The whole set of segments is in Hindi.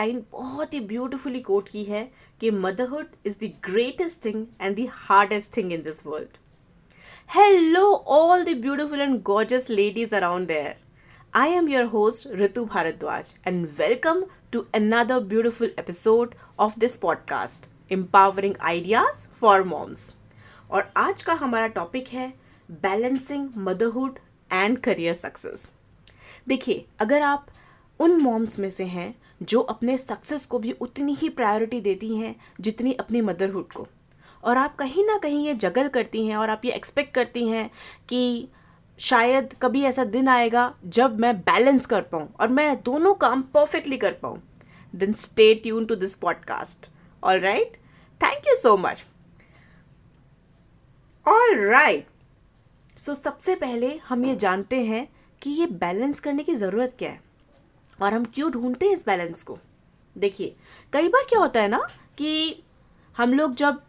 लाइन बहुत ही ब्यूटिफुली कोट की है कि motherhood is the greatest thing and the hardest thing in this world hello all the beautiful and gorgeous ladies around there I am your host Ritu Bhardwaj and welcome to another beautiful episode of this podcast empowering ideas for moms और आज का हमारा टॉपिक है balancing motherhood and career success देखिए, अगर आप उन मॉम्स में से हैं जो अपने सक्सेस को भी उतनी ही प्रायोरिटी देती हैं जितनी अपनी मदरहुड को। और आप कहीं ना कहीं ये जगल करती हैं और आप ये एक्सपेक्ट करती हैं कि शायद कभी ऐसा दिन आएगा जब मैं बैलेंस कर पाऊँ और मैं दोनों काम परफेक्टली कर पाऊँ। Then stay tuned to this podcast all right thank you so much all right so सबसे पहले हम ये जानते हैं कि ये बैलेंस करने की ज़रूरत क्या है। और हम क्यों ढूंढते हैं इस बैलेंस को? देखिए कई बार क्या होता है ना कि हम लोग जब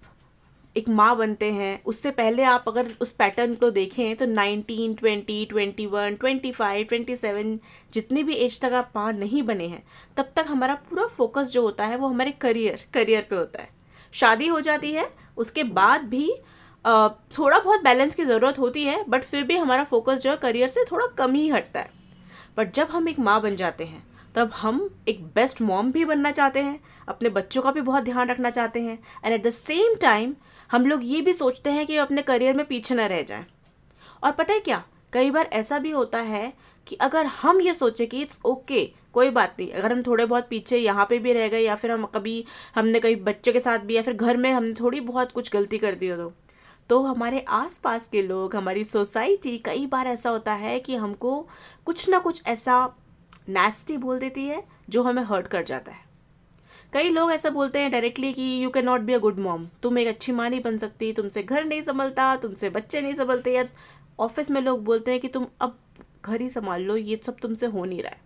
एक माँ बनते हैं उससे पहले आप अगर उस पैटर्न को देखें तो 19, 20, 21, 25, 27 जितनी भी एज तक आप माँ नहीं बने हैं तब तक हमारा पूरा फोकस जो होता है वो हमारे करियर करियर पे होता है। शादी हो जाती है उसके बाद भी थोड़ा बहुत बैलेंस की ज़रूरत होती है बट फिर भी हमारा फोकस जो है करियर से थोड़ा कम ही हटता है। बट जब हम एक माँ बन जाते हैं तब हम एक बेस्ट मॉम भी बनना चाहते हैं अपने बच्चों का भी बहुत ध्यान रखना चाहते हैं and at the same time हम लोग ये भी सोचते हैं कि अपने करियर में पीछे ना रह जाएँ। और पता है क्या? कई बार ऐसा भी होता है कि अगर हम ये सोचें कि इट्स ओके okay, कोई बात नहीं अगर हम थोड़े बहुत पीछे यहाँ पे भी रह गए या फिर हम कभी हमने कभी बच्चे के साथ भी या फिर घर में हमने थोड़ी बहुत कुछ गलती कर दी हो तो तो हमारे आसपास के लोग, हमारी सोसाइटी कई बार ऐसा होता है कि हमको कुछ ना कुछ ऐसा नेस्टी बोल देती है, जो हमें हर्ट कर जाता है। कई लोग ऐसा बोलते हैं डायरेक्टली कि you can not be a good mom तुम एक अच्छी माँ नहीं बन सकती, तुमसे घर नहीं संभलता, तुमसे बच्चे नहीं संभलते। या ऑफ़िस में लोग बोलते हैं कि, तुम अब घर ही संभाल लो, ये सब तुमसे हो नहीं रहा है।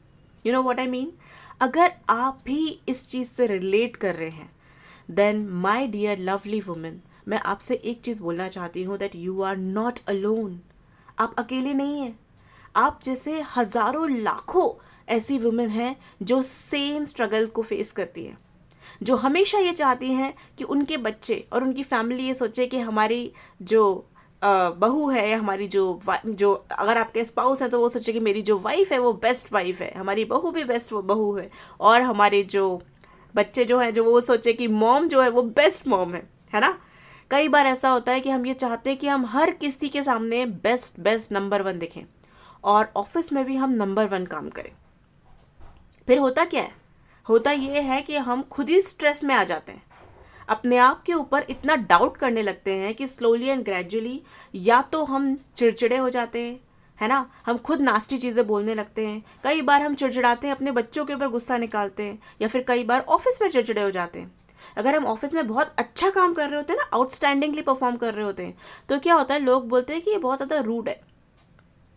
You know what I mean अगर आप भी इस चीज़ से रिलेट कर रहे हैं then my dear lovely women मैं आपसे एक चीज़ बोलना चाहती हूँ that you are not alone आप अकेले नहीं हैं। आप जैसे हज़ारों लाखों ऐसी वुमेन हैं जो सेम स्ट्रगल को फेस करती हैं। जो हमेशा ये चाहती हैं कि उनके बच्चे और उनकी फैमिली ये सोचे कि हमारी जो बहू है हमारी जो जो अगर आपके स्पाउस हैं तो वो सोचे कि मेरी जो वाइफ है वो बेस्ट वाइफ है। हमारी बहू भी बेस्ट बहू है। और हमारे जो बच्चे जो हैं जो वो सोचे कि मॉम जो है वो बेस्ट मॉम है। है ना? कई बार ऐसा होता है कि हम ये चाहते हैं कि हम हर किसी के सामने बेस्ट बेस्ट नंबर वन दिखें और ऑफ़िस में भी हम नंबर वन काम करें। फिर होता क्या है? होता ये है कि हम खुद ही स्ट्रेस में आ जाते हैं। अपने आप के ऊपर इतना डाउट करने लगते हैं कि स्लोली एंड ग्रेजुअली या तो हम चिड़चिड़े हो जाते हैं, है ना? हम खुद नास्टी चीज़ें बोलने लगते हैं। कई बार हम चिड़चिड़ाते हैं, अपने बच्चों के ऊपर गुस्सा निकालते हैं या फिर कई बार ऑफ़िस में चिड़चिड़े हो जाते हैं। अगर हम ऑफ़िस में बहुत अच्छा काम कर रहे होते हैं ना आउटस्टैंडिंगली परफॉर्म कर रहे होते हैं तो क्या होता है, लोग बोलते हैं कि ये बहुत ज़्यादा रूड है।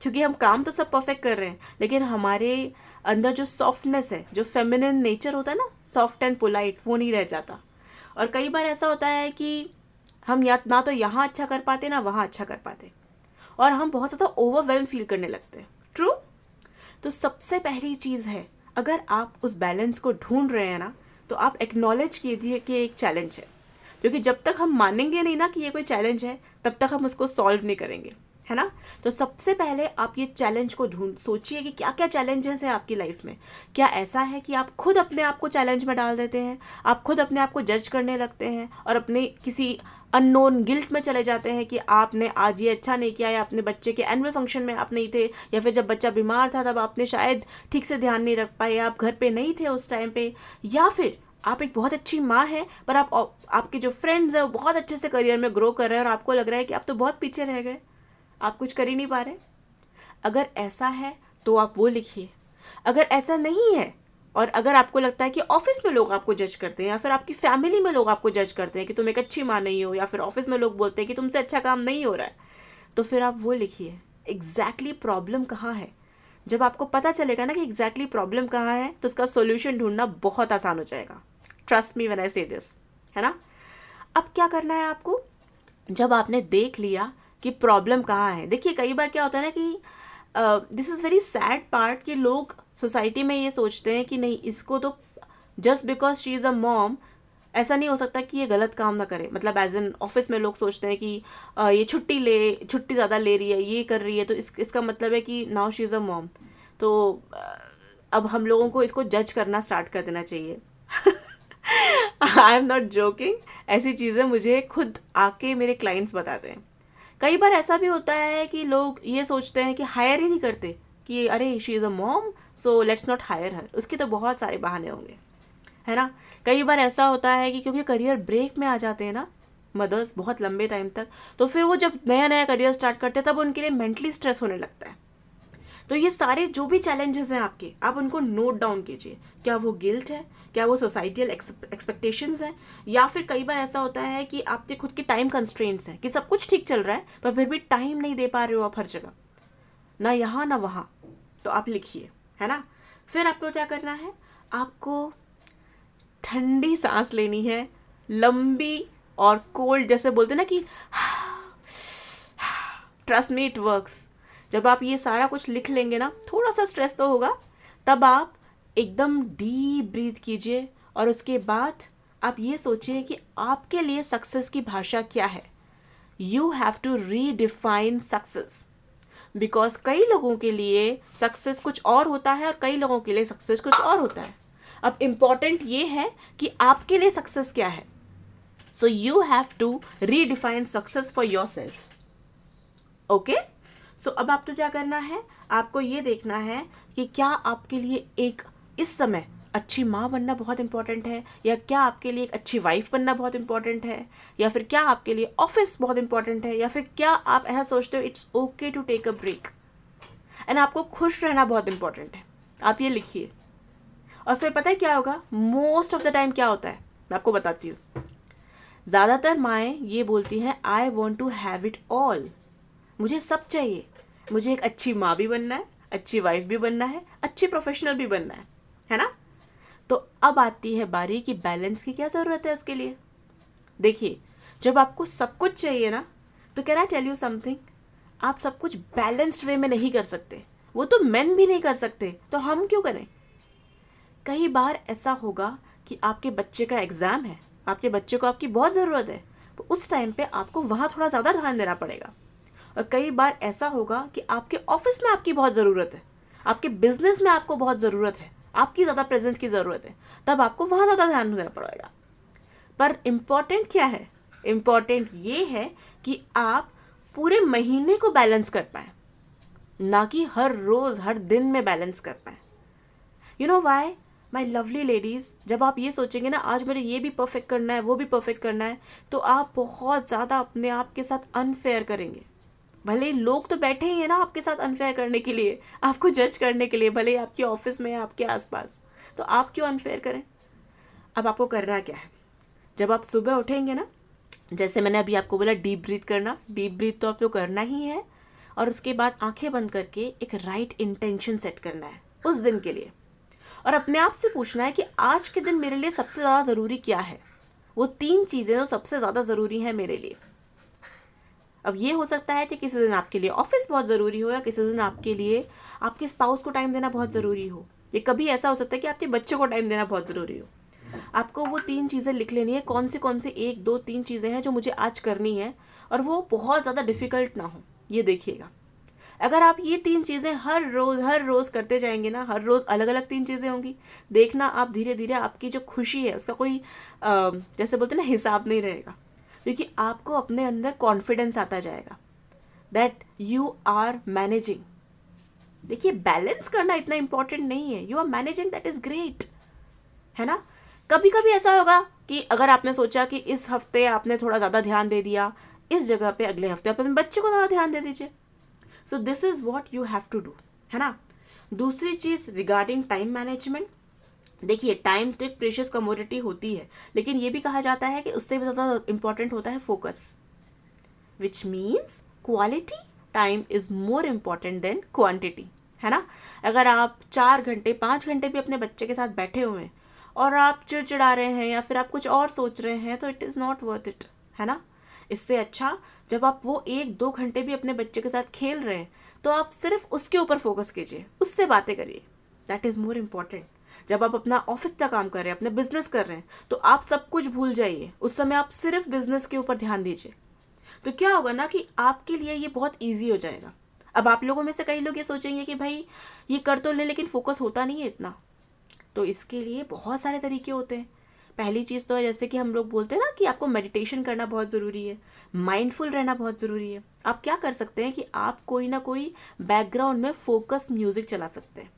क्योंकि हम काम तो सब परफेक्ट कर रहे हैं, लेकिन हमारे अंदर जो सॉफ्टनेस है, जो फेमिनिन नेचर होता है ना सॉफ्ट एंड पोलाइट वो नहीं रह जाता। और कई बार ऐसा होता है कि हम या, ना तो यहाँ अच्छा कर पाते, ना वहाँ अच्छा कर पाते, और हम बहुत ज़्यादा ओवरवेलम फील करने लगते हैं। ट्रू तो सबसे पहली चीज़ है, अगर आप उस बैलेंस को ढूंढ रहे हैं ना तो आप एक्नॉलेज कीजिए कि एक चैलेंज है। क्योंकि जब तक हम मानेंगे नहीं ना कि ये कोई चैलेंज है, तब तक हम उसको सॉल्व नहीं करेंगे, है ना? तो सबसे पहले आप ये चैलेंज को ढूंढ, सोचिए कि क्या क्या चैलेंजेस हैं आपकी लाइफ में। क्या ऐसा है कि आप खुद अपने आप को चैलेंज में डाल देते हैं, आप खुद अपने आप को जज करने लगते हैं और अपने किसी अननोन गिल्ट में चले जाते हैं कि आपने आज ये अच्छा नहीं किया या अपने बच्चे के एनुअल फ़ंक्शन में आप नहीं थे, या फिर जब बच्चा बीमार था तब आपने शायद ठीक से ध्यान नहीं रख पाए, आप घर पे नहीं थे उस टाइम पे। या फिर आप एक बहुत अच्छी माँ हैं, पर आप आपके जो फ्रेंड्स हैं वो बहुत अच्छे से करियर में ग्रो कर रहे हैं और आपको लग रहा है कि आप तो बहुत पीछे रह गए। आप कुछ कर ही नहीं पा रहे। अगर ऐसा है तो आप वो लिखिए। अगर ऐसा नहीं है और अगर आपको लगता है कि ऑफ़िस में लोग आपको जज करते हैं या फिर आपकी फैमिली में लोग आपको जज करते हैं कि तुम एक अच्छी माँ नहीं हो या फिर ऑफ़िस में लोग बोलते हैं कि तुमसे अच्छा काम नहीं हो रहा है तो फिर आप वो लिखिए एग्जैक्टली प्रॉब्लम कहाँ है? जब आपको पता चलेगा ना कि एग्जैक्टली प्रॉब्लम कहाँ है तो उसका सोल्यूशन ढूंढना बहुत आसान हो जाएगा। ट्रस्ट मी वन आई से दिस है ना? अब क्या करना है आपको? जब आपने देख लिया कि प्रॉब्लम कहाँ है, देखिए कई बार क्या होता है ना कि this is very sad part कि लोग सोसाइटी में ये सोचते हैं कि नहीं इसको तो just because she is a mom ऐसा नहीं हो सकता कि ये गलत काम ना करे। मतलब एज एन ऑफ़िस में लोग सोचते हैं कि आ, ये छुट्टी ले छुट्टी ज़्यादा ले रही है ये कर रही है तो इस इसका मतलब है कि now she is a mom तो अब हम लोगों को इसको जज करना स्टार्ट कर देना चाहिए। आई एम नॉट जोकिंग ऐसी चीज़ें मुझे खुद आके मेरे क्लाइंट्स बताते हैं। कई बार ऐसा भी होता है कि लोग ये सोचते हैं कि हायर ही नहीं करते। कि, अरे she is a mom so let's not hire her उसके तो बहुत सारे बहाने होंगे, है ना? कई बार ऐसा होता है कि क्योंकि करियर ब्रेक में आ जाते हैं ना मदर्स बहुत लंबे टाइम तक तो फिर वो जब नया नया करियर स्टार्ट करते हैं, तब उनके लिए मेंटली स्ट्रेस होने लगता है। तो ये सारे जो भी चैलेंजेस हैं आपके, आप उनको नोट डाउन कीजिए, क्या वो गिल्ट है, क्या वो सोसाइटियल एक्सपेक्टेशंस हैं, या फिर कई बार ऐसा होता है कि आपके खुद के टाइम कंस्ट्रेंट्स हैं, कि सब कुछ ठीक चल रहा है, पर फिर भी टाइम नहीं दे पा रहे हो आप हर जगह, ना यहाँ, ना वहाँ। तो आप लिखिए, है ना? फिर आपको क्या करना है? आपको ठंडी सांस लेनी है, लंबी और कोल्ड, जैसे बोलते ना कि ट्रस्ट मी इट वर्क्स जब आप ये सारा कुछ लिख लेंगे ना थोड़ा सा स्ट्रेस तो होगा, तब आप एकदम डीप ब्रीथ कीजिए और उसके बाद आप ये सोचिए कि आपके लिए सक्सेस की भाषा क्या है। You have to redefine success because कई लोगों के लिए सक्सेस कुछ और होता है और कई लोगों के लिए सक्सेस कुछ और होता है। अब इंपॉर्टेंट ये है कि आपके लिए सक्सेस क्या है। So you have to redefine success for yourself okay so अब आपको क्या करना है? आपको ये देखना है कि क्या आपके लिए एक इस समय अच्छी माँ बनना बहुत इंपॉर्टेंट है, या क्या आपके लिए एक अच्छी वाइफ बनना बहुत इंपॉर्टेंट है, या फिर क्या आपके लिए ऑफ़िस बहुत इंपॉर्टेंट है, या फिर क्या आप ऐसा सोचते हो it's okay to take a break and आपको खुश रहना बहुत इंपॉर्टेंट है। आप ये लिखिए। और फिर पता है क्या होगा? मोस्ट ऑफ़ द टाइम क्या होता है? मैं आपको बताती हूँ। ज़्यादातर माएँ ये बोलती हैं I want to have it all मुझे सब चाहिए। मुझे एक अच्छी माँ भी बनना है, अच्छी वाइफ भी बनना है, अच्छी प्रोफेशनल भी बनना है। है ना? तो अब आती है बारी कि बैलेंस की क्या ज़रूरत है उसके लिए? देखिए, जब आपको सब कुछ चाहिए ना तो can I tell you something आप सब कुछ बैलेंस्ड वे में नहीं कर सकते। वो तो मैन भी नहीं कर सकते। तो हम क्यों करें? कई बार ऐसा होगा कि आपके बच्चे का एग्ज़ाम है, आपके बच्चे को आपकी बहुत ज़रूरत है तो उस टाइम पे आपको वहाँ थोड़ा ज़्यादा ध्यान देना पड़ेगा। और कई बार ऐसा होगा कि आपके ऑफ़िस में आपकी बहुत ज़रूरत है, आपके बिज़नेस में आपको बहुत ज़रूरत है। आपकी ज़्यादा प्रेजेंस की ज़रूरत है, तब आपको वहाँ ज़्यादा ध्यान देना पड़ेगा। पर इंपॉर्टेंट क्या है? इंपॉर्टेंट ये है कि आप पूरे महीने को बैलेंस कर पाए, ना कि हर रोज़, हर दिन में बैलेंस कर पाए। You know why my lovely ladies जब आप ये सोचेंगे ना, आज मुझे ये भी परफेक्ट करना है, वो भी परफेक्ट करना है तो आप बहुत ज़्यादा अपने आप के साथ अनफेयर करेंगे। भले लोग तो बैठे ही हैं ना आपके साथ अनफेयर करने के लिए, आपको जज करने के लिए, भले आपके ऑफ़िस में आपके आसपास। तो आप क्यों अनफेयर करें? अब आपको करना क्या है? जब आप सुबह उठेंगे ना, जैसे मैंने अभी आपको बोला डीप ब्रीथ करना डीप ब्रीथ तो आपको करना ही है, और उसके बाद आँखें बंद करके एक राइट इंटेंशन सेट करना है, उस दिन के लिए। और अपने आप से पूछना है कि आज के दिन मेरे लिए सबसे ज़्यादा ज़रूरी क्या है? वो तीन चीज़ें जो सबसे ज़्यादा ज़रूरी हैं मेरे लिए। अब ये हो सकता है कि किसी दिन आपके लिए ऑफ़िस बहुत ज़रूरी हो या किसी दिन आपके लिए आपके स्पाउस को टाइम देना बहुत ज़रूरी हो। ये कभी ऐसा हो सकता है कि आपके बच्चों को टाइम देना बहुत ज़रूरी हो। आपको वो तीन चीज़ें लिख लेनी है कौन से कौन से एक दो तीन चीज़ें हैं जो मुझे आज करनी है और वो बहुत ज़्यादा डिफ़िकल्ट ना हो। ये देखिएगा। अगर आप ये तीन चीज़ें हर रोज़ हर रोज़ करते जाएँगे ना हर रोज़ अलग अलग तीन चीज़ें होंगी देखना आप धीरे धीरे आपकी जो खुशी है उसका कोई आ, जैसे बोलते ना हिसाब नहीं रहेगा। क्योंकि आपको अपने अंदर कॉन्फिडेंस आता जाएगा दैट यू आर मैनेजिंग देखिए बैलेंस करना इतना इंपॉर्टेंट नहीं है. You are managing that is great है ना? कभी कभी ऐसा होगा कि अगर आपने सोचा कि इस हफ़्ते आपने थोड़ा ज़्यादा ध्यान दे दिया, इस जगह पे अगले हफ़्ते आप अपने बच्चे को ज़्यादा ध्यान दे दीजिए। So this is what you have to do है ना? दूसरी चीज़ रिगार्डिंग टाइम मैनेजमेंट देखिए टाइम तो एक प्रेशियस कमोडिटी होती है, लेकिन ये भी कहा जाता है कि उससे भी ज़्यादा इंपॉर्टेंट होता है focus which means quality time is more important than quantity है ना? अगर आप चार घंटे, पाँच घंटे भी अपने बच्चे के साथ बैठे हुए हैं और आप चिड़चिड़ा रहे हैं या फिर आप कुछ और सोच रहे हैं तो it is not worth it है ना? इससे अच्छा जब आप वो एक दो घंटे भी अपने बच्चे के साथ खेल रहे हैं तो आप सिर्फ़ उसके ऊपर फोकस कीजिए, उससे बातें करिए दैट इज़ मोर इंपॉर्टेंट जब आप अपना ऑफ़िस का काम कर रहे हैं, अपने बिज़नेस कर रहे हैं तो आप सब कुछ भूल जाइए। उस समय आप सिर्फ़ बिज़नेस के ऊपर ध्यान दीजिए। तो क्या होगा ना कि आपके लिए ये बहुत ईजी हो जाएगा। अब आप लोगों में से कई लोग ये सोचेंगे कि भाई, ये कर तो लें, लेकिन फोकस होता नहीं है इतना। तो इसके लिए बहुत सारे तरीके होते हैं। पहली चीज़ तो है, जैसे कि हम लोग बोलते हैं ना कि आपको मेडिटेशन करना बहुत ज़रूरी है। माइंडफुल रहना बहुत ज़रूरी है। आप क्या कर सकते हैं कि आप कोई ना कोई बैकग्राउंड में फोकस म्यूज़िक चला सकते हैं।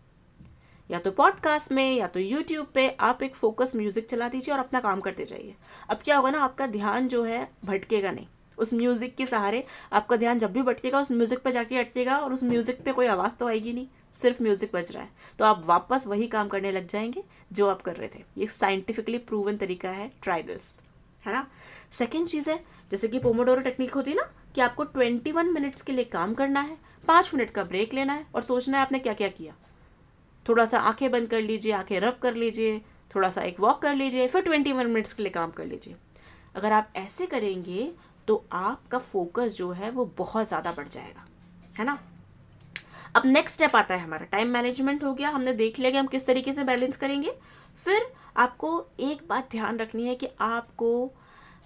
या तो पॉडकास्ट में, या तो यूट्यूब पे आप एक फोकस म्यूज़िक चला दीजिए और अपना काम करते जाइए। अब क्या होगा ना, आपका ध्यान जो है भटकेगा नहीं। उस म्यूज़िक के सहारे आपका ध्यान जब भी भटकेगा, उस म्यूज़िक पे जाके अटकेगा और उस म्यूज़िक पे कोई आवाज़ तो आएगी नहीं। सिर्फ़ म्यूज़िक बज रहा है। तो आप वापस वही काम करने लग जाएँगे जो आप कर रहे थे। ये साइंटिफिकली प्रूवन तरीका है। ट्राई दिस है ना? सेकेंड चीज़ है, जैसे कि पोमोडोरो टेक्निक होती है ना, कि आपको ट्वेंटी वन मिनट्स के लिए काम करना है, पाँच मिनट का ब्रेक लेना है और सोचना है आपने क्या क्या किया। थोड़ा सा आँखें बंद कर लीजिए, आँखें रब कर लीजिए, थोड़ा सा एक वॉक कर लीजिए, फिर ट्वेंटी वन मिनट्स के लिए काम कर लीजिए। अगर आप ऐसे करेंगे तो आपका फोकस जो है, वो बहुत ज़्यादा बढ़ जाएगा, है ना? अब नेक्स्ट स्टेप आता है हमारा टाइम मैनेजमेंट हो गया, हमने देख लिया कि हम किस तरीके से बैलेंस करेंगे। फिर आपको एक बात ध्यान रखनी है कि आपको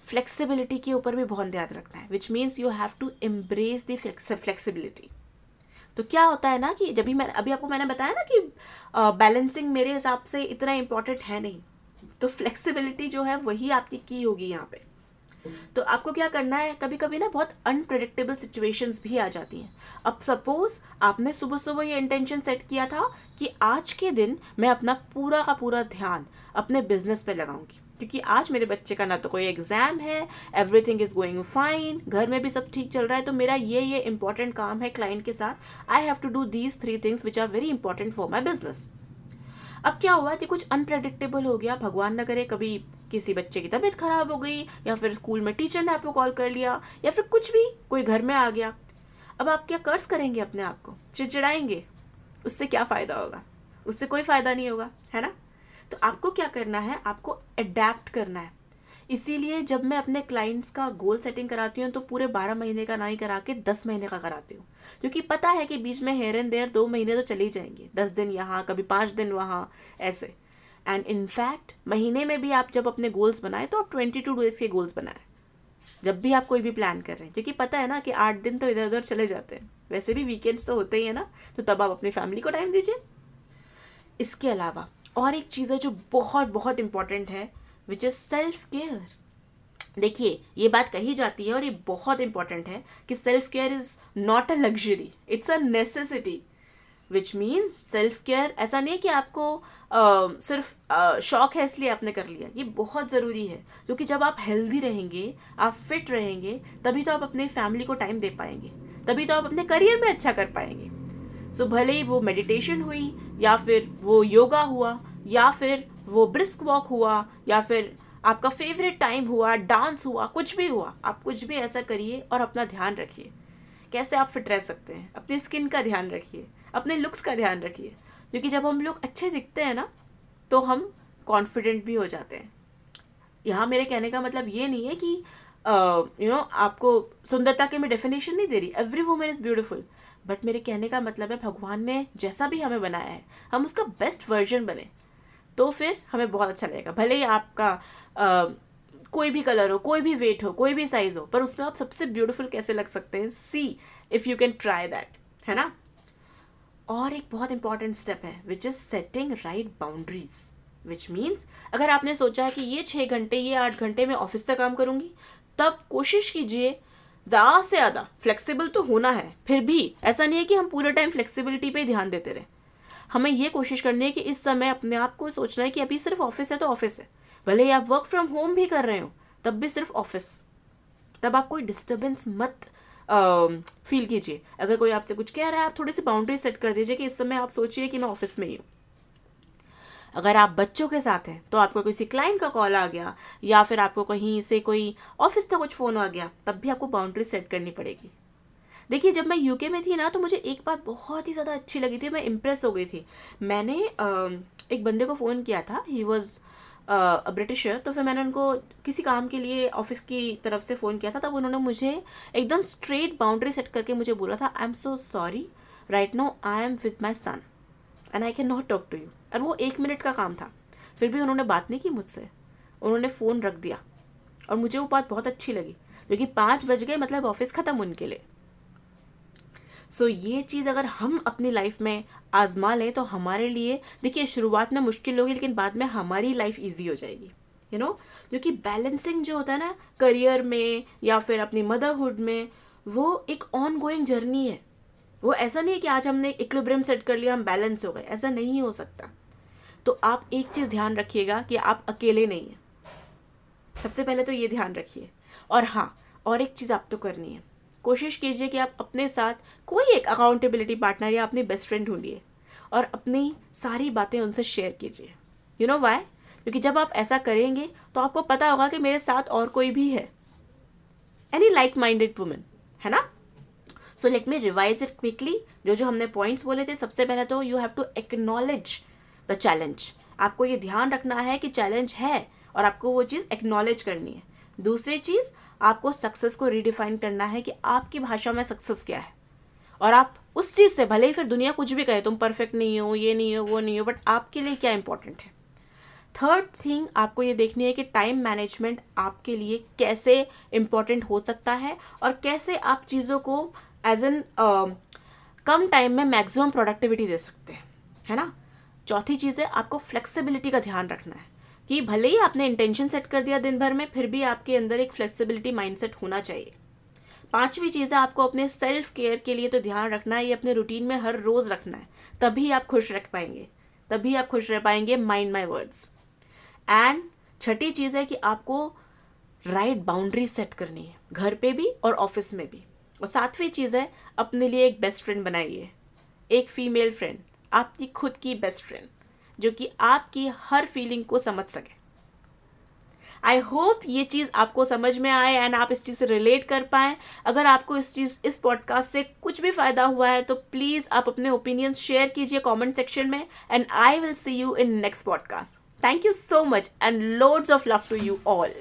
फ्लेक्सिबिलिटी के ऊपर भी बहुत ध्यान रखना है which means you have to embrace the flexibility तो क्या होता है ना कि जब भी मैं, अभी आपको मैंने बताया ना कि बैलेंसिंग मेरे हिसाब से इतना इंपॉर्टेंट है नहीं तो फ्लेक्सिबिलिटी जो है वही आपकी की होगी यहाँ पे। तो आपको क्या करना है कभी कभी ना बहुत अनप्रडिक्टेबल सिचुएशंस भी आ जाती हैं। अब सपोज़ आपने सुबह सुबह ये इंटेंशन सेट किया था कि आज के दिन मैं अपना पूरा का पूरा ध्यान अपने बिज़नेस पे लगाऊँगी। क्योंकि आज मेरे बच्चे का ना तो कोई एग्ज़ाम है एवरीथिंग इज़ गोइंग फाइन घर में भी सब ठीक चल रहा है तो मेरा ये ये इंपॉर्टेंट काम है क्लाइंट के साथ। I have to do these three things which are very important for my business अब क्या हुआ कि कुछ अनप्रेडिक्टेबल हो गया, भगवान न करे, कभी किसी बच्चे की तबीयत खराब हो गई, या फिर स्कूल में टीचर ने आपको कॉल कर लिया, या फिर कुछ भी, कोई घर में आ गया। अब आप क्या कर्ज करेंगे अपने आप को? चिड़चिड़ाएँगे? उससे क्या फ़ायदा होगा? उससे कोई फ़ायदा नहीं होगा, है ना? तो आपको क्या करना है? आपको अडेप्ट करना है। इसीलिए जब मैं अपने क्लाइंट्स का गोल सेटिंग कराती हूँ तो पूरे बारह महीने का ना ही करा के दस महीने का कराती हूँ। क्योंकि पता है कि बीच में हेयर एंड देयर दो महीने तो चले ही जाएँगे। दस दिन यहाँ, कभी पाँच दिन वहाँ, ऐसे। एंड इनफैक्ट महीने में भी आप जब अपने गोल्स बनाए तो आप ट्वेंटी टू डेज़ के गोल्स बनाए। जब भी आप कोई भी प्लान कर रहे हैं। क्योंकि पता है ना कि आठ दिन तो इधर उधर चले जाते हैं। वैसे भी वीकेंड्स तो होते ही है ना। तो तब आप अपनी फैमिली को टाइम दीजिए। इसके अलावा और एक चीज़ है जो बहुत बहुत इंपॉर्टेंट है विच इज़ सेल्फ केयर देखिए ये बात कही जाती है और ये बहुत इंपॉर्टेंट है कि self care is not a luxury it's a necessity which mean self care ऐसा नहीं है कि आपको आ, सिर्फ़ आ, शौक है इसलिए आपने कर लिया। ये बहुत ज़रूरी है क्योंकि जब आप हेल्दी रहेंगे आप फिट रहेंगे तभी तो आप अपने फैमिली को टाइम दे पाएँगे तभी तो आप अपने करियर में अच्छा कर पाएँगे। सो भले ही वो मेडिटेशन हुई या फिर वो योगा हुआ या फिर वो ब्रिस्क वॉक हुआ या फिर आपका फेवरेट टाइम हुआ डांस हुआ कुछ भी हुआ आप कुछ भी ऐसा करिए और अपना ध्यान रखिए। कैसे आप फिट रह सकते हैं? अपनी स्किन का ध्यान रखिए अपने लुक्स का ध्यान रखिए। क्योंकि जब हम लोग अच्छे दिखते हैं ना तो हम कॉन्फिडेंट भी हो जाते हैं। यहाँ मेरे कहने का मतलब ये नहीं है कि you uh, know you know, आपको सुंदरता की मैं डेफिनेशन नहीं दे रही। Every women is beautiful but मेरे कहने का मतलब है भगवान ने जैसा भी हमें बनाया है हम उसका बेस्ट वर्जन बने। तो फिर हमें बहुत अच्छा लगेगा। भले ही आपका आ, कोई भी कलर हो कोई भी वेट हो कोई भी साइज़ हो पर उसमें आप सबसे ब्यूटीफुल कैसे लग सकते हैं? See if you can try that है ना? और एक बहुत इंपॉर्टेंट स्टेप है which is setting right boundaries which means अगर आपने सोचा है कि ये छः घंटे ये आठ घंटे में ऑफ़िस का काम करूँगी तब कोशिश कीजिए ज़्यादा से ज़्यादा फ्लेक्सिबल तो होना है, फिर भी ऐसा नहीं है कि हम पूरे टाइम फ्लेक्सिबिलिटी पे ध्यान देते रहे। हमें ये कोशिश करनी है कि इस समय अपने आप को सोचना है कि अभी सिर्फ़ ऑफ़िस है तो ऑफ़िस है। भले ही आप वर्क फ्रॉम होम भी कर रहे हो, तब भी सिर्फ़ ऑफ़िस तब आप कोई डिस्टर्बेंस मत फील कीजिए। अगर कोई आपसे कुछ कह रहा है, आप थोड़ी सी बाउंड्री सेट कर दीजिए कि इस समय आप सोचिए कि मैं ऑफ़िस में ही हूँ। अगर आप बच्चों के साथ हैं तो आपको किसी क्लाइंट का कॉल आ गया, या फिर आपको कहीं से कोई ऑफ़िस का कुछ फ़ोन आ गया, तब भी आपको बाउंड्री सेट करनी पड़ेगी। देखिए, जब मैं यूके में थी ना तो मुझे एक बात बहुत ही ज़्यादा अच्छी लगी थी, मैं इम्प्रेस हो गई थी। मैंने एक बंदे को फ़ोन किया था ही वॉज़ ब्रिटिशर तो फिर मैंने उनको किसी काम के लिए ऑफ़िस की तरफ़ से फ़ोन किया था, तब उन्होंने मुझे एकदम स्ट्रेट बाउंड्री सेट करके मुझे बोला था I am so sorry right no I am with my son and I can not talk to you और वो एक मिनट का काम था। फिर भी उन्होंने बात नहीं की मुझसे। उन्होंने फ़ोन रख दिया और मुझे वो बात बहुत अच्छी लगी क्योंकि पाँच बज गए मतलब ऑफ़िस ख़त्म उनके लिए। सो so, ये चीज़ अगर हम अपनी लाइफ में आजमा लें तो हमारे लिए देखिए शुरुआत में मुश्किल होगी लेकिन बाद में हमारी लाइफ ईजी हो जाएगी यू नो क्योंकि बैलेंसिंग जो होता है ना करियर में या फिर अपनी मदरहुड में वो एक ऑन गोइंग जर्नी है। वो ऐसा नहीं है कि आज हमने इक्विब्रियम सेट कर लिया हम बैलेंस हो गए ऐसा नहीं हो सकता। तो आप एक चीज़ ध्यान रखिएगा कि आप अकेले नहीं हैं। सबसे पहले तो ये ध्यान रखिए। और हाँ और एक चीज़ आप तो करनी है। कोशिश कीजिए कि आप अपने साथ कोई एक अकाउंटेबिलिटी पार्टनर या अपनी बेस्ट फ्रेंड ढूंढिए और अपनी सारी बातें उनसे शेयर कीजिए। यू नो वाई क्योंकि जब आप ऐसा करेंगे तो आपको पता होगा कि मेरे साथ और कोई भी है। एनी लाइक माइंडेड वुमेन है ना? So let me revise it quickly जो जो हमने पॉइंट्स बोले थे, सबसे पहले तो you have to acknowledge the challenge आपको ये ध्यान रखना है कि चैलेंज है और आपको वो चीज़ एक्नॉलेज करनी है। दूसरी चीज़, आपको सक्सेस को रिडिफाइन करना है कि आपकी भाषा में सक्सेस क्या है। और आप उस चीज़ से, भले ही फिर दुनिया कुछ भी कहे, तुम परफेक्ट नहीं हो, ये नहीं हो, वो नहीं हो बट आपके लिए क्या इंपॉर्टेंट है? थर्ड थिंग आपको ये देखनी है कि टाइम मैनेजमेंट आपके लिए कैसे इंपॉर्टेंट हो सकता है और कैसे आप चीज़ों को एज एन कम टाइम में मैक्सिमम प्रोडक्टिविटी दे सकते हैं। है ना? चौथी चीज़ है, आपको फ्लेक्सिबिलिटी का ध्यान रखना है। कि भले ही आपने इंटेंशन सेट कर दिया दिन भर में, फिर भी आपके अंदर एक फ्लेक्सिबिलिटी माइंडसेट होना चाहिए। पांचवी चीज़ है, आपको अपने सेल्फ केयर के लिए तो ध्यान रखना है, ये अपने रूटीन में हर रोज़ रखना है। तभी आप खुश रख पाएँगे। तभी आप खुश रह पाएँगे माइंड माई वर्ड्स एंड छठी चीज़ है कि आपको राइट बाउंड्री सेट करनी है, घर पे भी और ऑफ़िस में भी। और सातवीं चीज़ है, अपने लिए एक बेस्ट फ्रेंड बनाइए। एक फीमेल फ्रेंड आपकी खुद की बेस्ट फ्रेंड जो कि आपकी हर फीलिंग को समझ सके। आई होप ये चीज़ आपको समझ में आए एंड आप इस चीज़ से रिलेट कर पाए। अगर आपको इस चीज़, इस पॉडकास्ट से कुछ भी फ़ायदा हुआ है तो प्लीज़ आप अपने ओपिनियंस शेयर कीजिए कमेंट सेक्शन में and I will see you in next podcast thank you so much and loads of love to you all